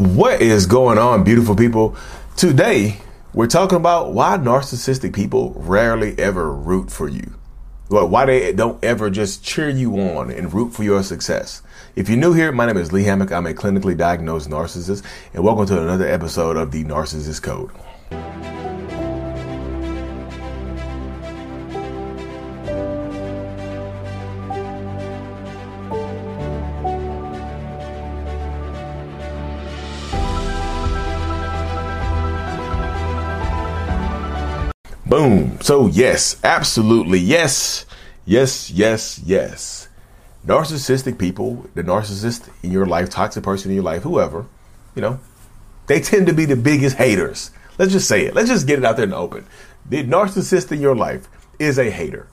What is going on, beautiful people? Today, we're talking about why narcissistic people rarely ever root for you. Why they don't ever just cheer you on and root for your success. If you're new here, my name is Lee Hammock. I'm a clinically diagnosed narcissist, and welcome to another episode of the Narcissist Code. Boom. So, yes, absolutely. Yes, yes, yes, yes. Narcissistic people, the narcissist in your life, toxic person in your life, whoever, you know, they tend to be the biggest haters. Let's just say it. Let's just get it out there in the open. The narcissist in your life is a hater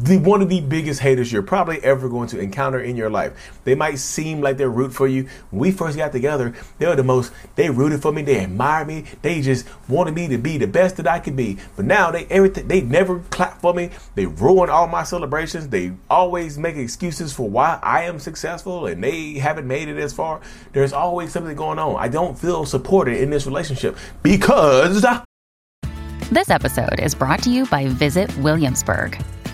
the one of the biggest haters you're probably ever going to encounter in your life. They might seem like they're root for you. When we first got together, they were the most they rooted for me, they admired me, they just wanted me to be the best that I could be. But now they everything they never clap for me. They ruin all my celebrations. They always make excuses for why I am successful and they haven't made it as far. There's always something going on. I don't feel supported in this relationship because This episode is brought to you by Visit Williamsburg.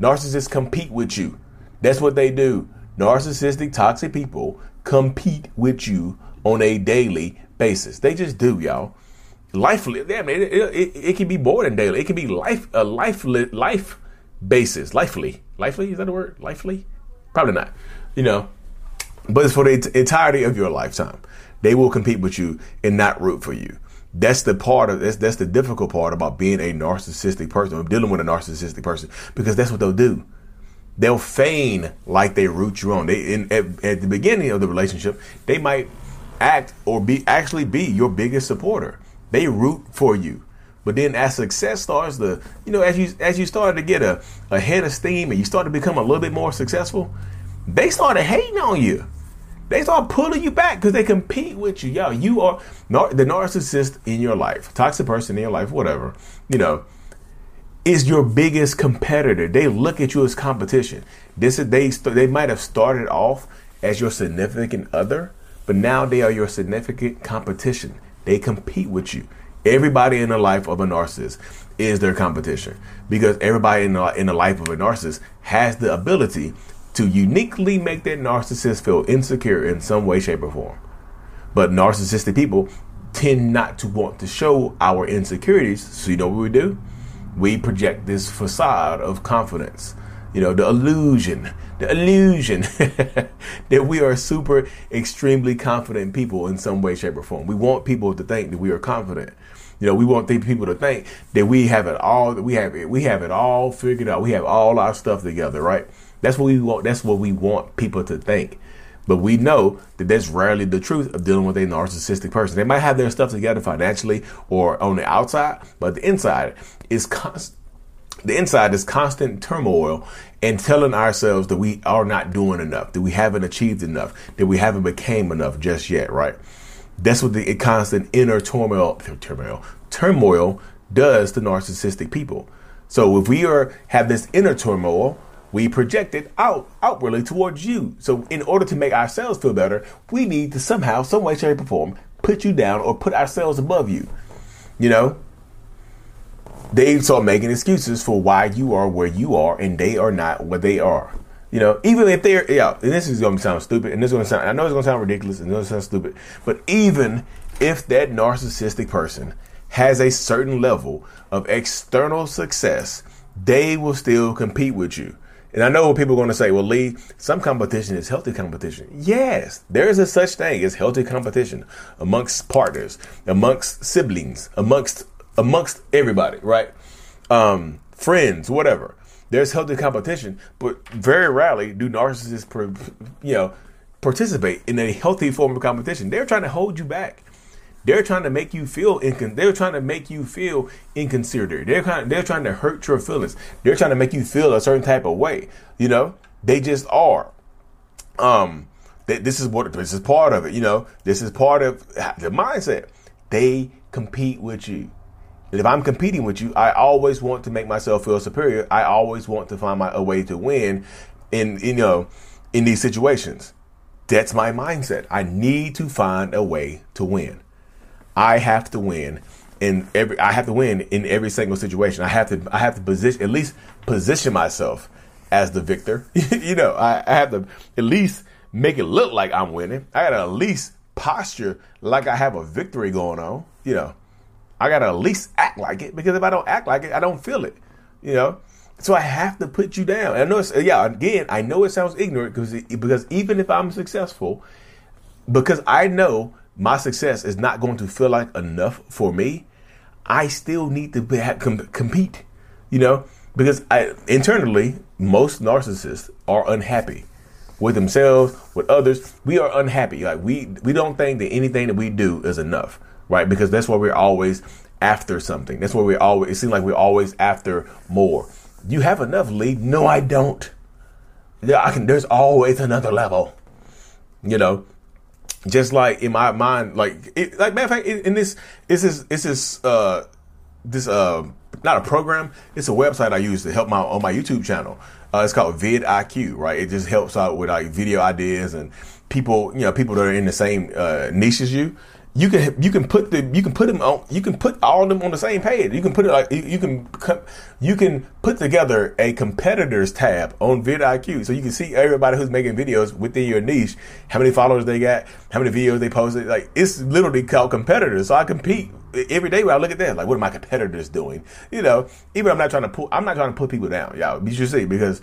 Narcissists compete with you. That's what they do. Narcissistic, toxic people compete with you on a daily basis. They just do, y'all. Life, yeah, man, it, it, it can be more than daily. It can be life, a life, life basis. Lifely, lifely is that a word? Lifely, probably not. You know, but it's for the entirety of your lifetime. They will compete with you and not root for you. That's the part of that's that's the difficult part about being a narcissistic person dealing with a narcissistic person because that's what they'll do. They'll feign like they root you on. They in, at, at the beginning of the relationship, they might act or be actually be your biggest supporter. They root for you. But then as success starts to, you know, as you as you start to get a, a head of steam and you start to become a little bit more successful, they started hating on you. They start pulling you back because they compete with you. Yo, you are nar- the narcissist in your life, toxic person in your life, whatever. You know, is your biggest competitor. They look at you as competition. This is they they might have started off as your significant other, but now they are your significant competition. They compete with you. Everybody in the life of a narcissist is their competition because everybody in the, in the life of a narcissist has the ability to uniquely make that narcissist feel insecure in some way, shape, or form. But narcissistic people tend not to want to show our insecurities. So you know what we do? We project this facade of confidence. You know, the illusion, the illusion that we are super, extremely confident people in some way, shape, or form. We want people to think that we are confident. You know, we want the people to think that we have it all. That we have it. We have it all figured out. We have all our stuff together, right? That's what we want. That's what we want people to think. But we know that that's rarely the truth of dealing with a narcissistic person. They might have their stuff together financially or on the outside, but the inside is constant. The inside is constant turmoil and telling ourselves that we are not doing enough, that we haven't achieved enough, that we haven't became enough just yet, right? That's what the constant inner turmoil, turmoil, turmoil does to narcissistic people. So if we are have this inner turmoil, we project it out outwardly towards you. So in order to make ourselves feel better, we need to somehow, some way, shape, or form, put you down or put ourselves above you. You know, they start making excuses for why you are where you are and they are not what they are. You know, even if they're yeah, and this is going to sound stupid, and this is going to sound I know it's going to sound ridiculous, and it's to sound stupid, but even if that narcissistic person has a certain level of external success, they will still compete with you. And I know what people are going to say, well, Lee, some competition is healthy competition. Yes, there is a such thing as healthy competition amongst partners, amongst siblings, amongst amongst everybody, right? Um, friends, whatever. There's healthy competition, but very rarely do narcissists, you know, participate in a healthy form of competition. They're trying to hold you back. They're trying to make you feel incon- they're trying to make you feel inconsiderate. They're kind of, they're trying to hurt your feelings. They're trying to make you feel a certain type of way. You know, they just are. Um, they, this is what this is part of it. You know, this is part of the mindset. They compete with you. If I'm competing with you, I always want to make myself feel superior. I always want to find my a way to win in you know in these situations. That's my mindset. I need to find a way to win. I have to win in every I have to win in every single situation. I have to I have to position at least position myself as the victor. you know, I, I, have to at least make it look like I'm winning. I gotta at least posture like I have a victory going on. You know, I gotta at least act like it because if I don't act like it, I don't feel it. You know, so I have to put you down. And I know, it's, yeah. Again, I know it sounds ignorant because because even if I'm successful, because I know my success is not going to feel like enough for me, I still need to be, com- compete, you know, because I, internally, most narcissists are unhappy with themselves, with others. We are unhappy. Like we, we don't think that anything that we do is enough, right? Because that's why we're always after something. That's why we're always, it seems like we're always after more. You have enough, Lee? No, I don't. Yeah, I can, there's always another level, you know, just like in my mind, like it, like matter of fact, in, this this is this is uh this uh not a program, it's a website I use to help my on my YouTube channel. Uh, it's called vidIQ, right? It just helps out with like video ideas and people, you know, people that are in the same uh, niche as you you can you can put the you can put them on you can put all of them on the same page. You can put it like you, you can you can put together a competitors tab on vidIQ, so you can see everybody who's making videos within your niche, how many followers they got, how many videos they posted. Like it's literally called competitors. So I compete every day when I look at that. Like what are my competitors doing? You know, even I'm not trying to put I'm not trying to put people down, y'all. You should see because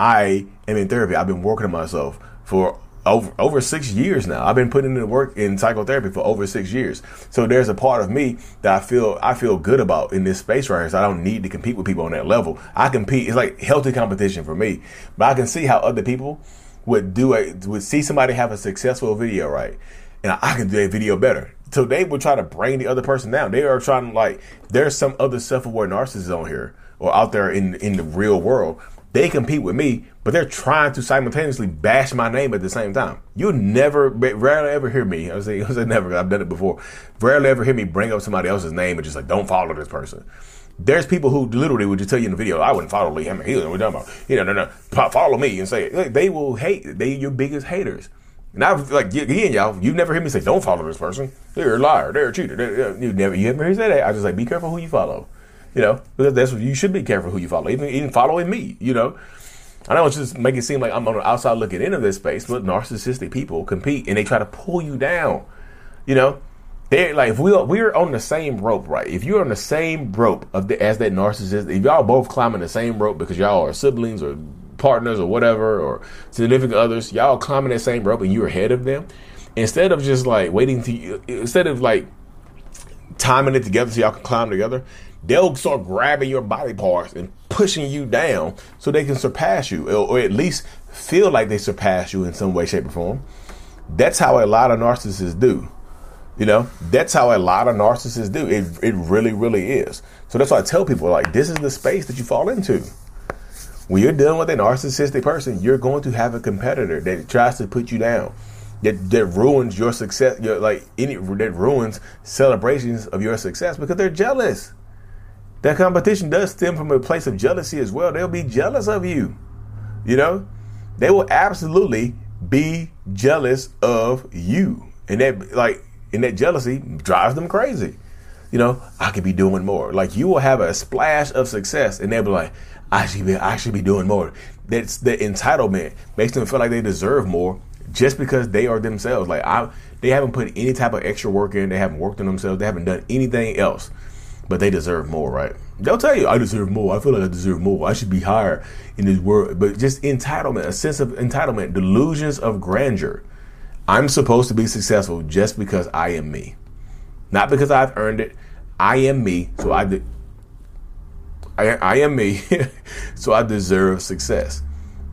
I am in therapy. I've been working on myself for over over six years now. I've been putting in the work in psychotherapy for over six years. So there's a part of me that I feel I feel good about in this space right here. So I don't need to compete with people on that level. I compete. It's like healthy competition for me. But I can see how other people would do a would see somebody have a successful video right, and I can do a video better. So they would try to bring the other person down. They are trying to like there's some other self-aware narcissists on here or out there in in the real world they compete with me, but they're trying to simultaneously bash my name at the same time. You'll never, rarely ever hear me. I say, I never. I've done it before. Rarely ever hear me bring up somebody else's name and just like, don't follow this person. There's people who literally would just tell you in the video, I wouldn't follow Lee Hammock. He's what we're talking about. You know, no, no, follow me and say it. They will hate. They your biggest haters. And I've like again, y'all. You've never heard me say, "Don't follow this person. They're a liar. They're a cheater." They're, uh, you never, you never heard me say that. I just like, be careful who you follow. You know, that's what you should be careful who you follow. Even even following me, you know. I know it's just make it seem like I'm on the outside looking into this space, but narcissistic people compete and they try to pull you down. You know, they're like if we are, we're on the same rope, right? If you're on the same rope of the, as that narcissist, if y'all both climbing the same rope because y'all are siblings or partners or whatever or significant others, y'all climbing that same rope and you're ahead of them. Instead of just like waiting to, instead of like timing it together so y'all can climb together, they'll start grabbing your body parts and pushing you down so they can surpass you or, at least feel like they surpass you in some way, shape, or form. That's how a lot of narcissists do. You know, that's how a lot of narcissists do. It, it really, really is. So that's why I tell people like, this is the space that you fall into. When you're dealing with a narcissistic person, you're going to have a competitor that tries to put you down that that ruins your success. Your, like any that ruins celebrations of your success because they're jealous. That competition does stem from a place of jealousy as well. They'll be jealous of you. You know, they will absolutely be jealous of you, and that like and that jealousy drives them crazy. You know, I could be doing more. Like you will have a splash of success, and they'll be like, I should be, I should be doing more. That's the entitlement makes them feel like they deserve more just because they are themselves. Like I They haven't put any type of extra work in. They haven't worked on themselves. They haven't done anything else. But they deserve more, right? They'll tell you, I deserve more. I feel like I deserve more. I should be higher in this world. But just entitlement, a sense of entitlement, delusions of grandeur. I'm supposed to be successful just because I am me. Not because I've earned it. I am me, so I, de- I, I am me, so I deserve success.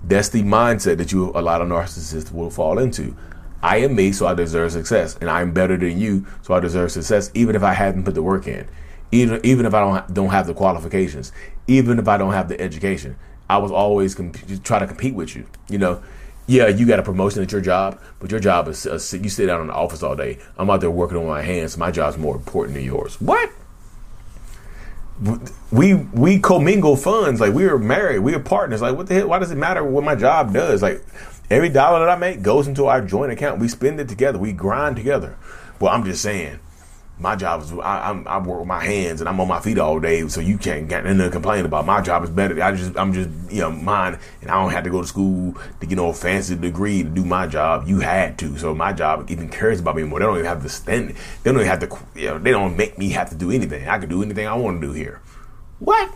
That's the mindset that you a lot of narcissists will fall into. I am me, so I deserve success, and I'm better than you, so I deserve success, even if I haven't put the work in, even even if I don't don't have the qualifications, even if I don't have the education. I was always comp- try to compete with you. You know, yeah, you got a promotion at your job, but your job is uh, you sit down in the office all day. I'm out there working on my hands. My job's more important than yours. What? we we commingle funds like we are married we are partners like what the hell why does it matter what my job does like every dollar that i make goes into our joint account we spend it together we grind together well i'm just saying my job is I, I'm, I work with my hands and I'm on my feet all day, so you can't get nothing to complain about. My job is better. I just I'm just you know mine, and I don't have to go to school to get no fancy degree to do my job. You had to, so my job even cares about me more. They don't even have to stand. They don't even have to. You know, they don't make me have to do anything. I can do anything I want to do here. What?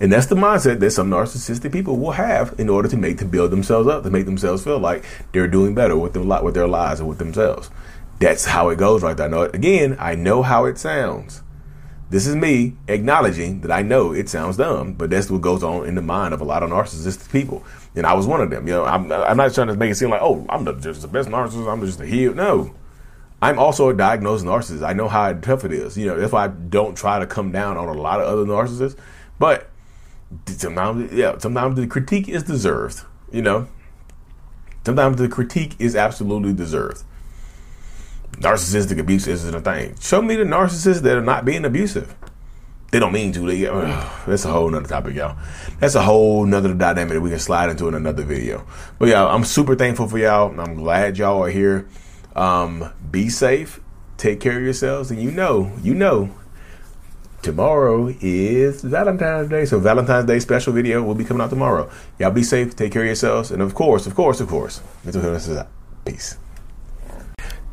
And that's the mindset that some narcissistic people will have in order to make to build themselves up, to make themselves feel like they're doing better with their with their lives and with themselves. That's how it goes right there. I know it. again, I know how it sounds. This is me acknowledging that I know it sounds dumb, but that's what goes on in the mind of a lot of narcissistic people. And I was one of them. You know, I'm, I'm not trying to make it seem like, oh, I'm the, just the best narcissist. I'm just a heel. No, I'm also a diagnosed narcissist. I know how tough it is. You know, that's why I don't try to come down on a lot of other narcissists. But sometimes, yeah, sometimes the critique is deserved. You know, sometimes the critique is absolutely deserved narcissistic abuse isn't a thing. Show me the narcissists that are not being abusive. They don't mean to. They, that's a whole nother topic, y'all. That's a whole nother dynamic that we can slide into in another video. But yeah, I'm super thankful for y'all. I'm glad y'all are here. Um, be safe. Take care of yourselves. And you know, you know, tomorrow is Valentine's Day. So Valentine's Day special video will be coming out tomorrow. Y'all be safe. Take care of yourselves. And of course, of course, of course, mental healness is out. Peace.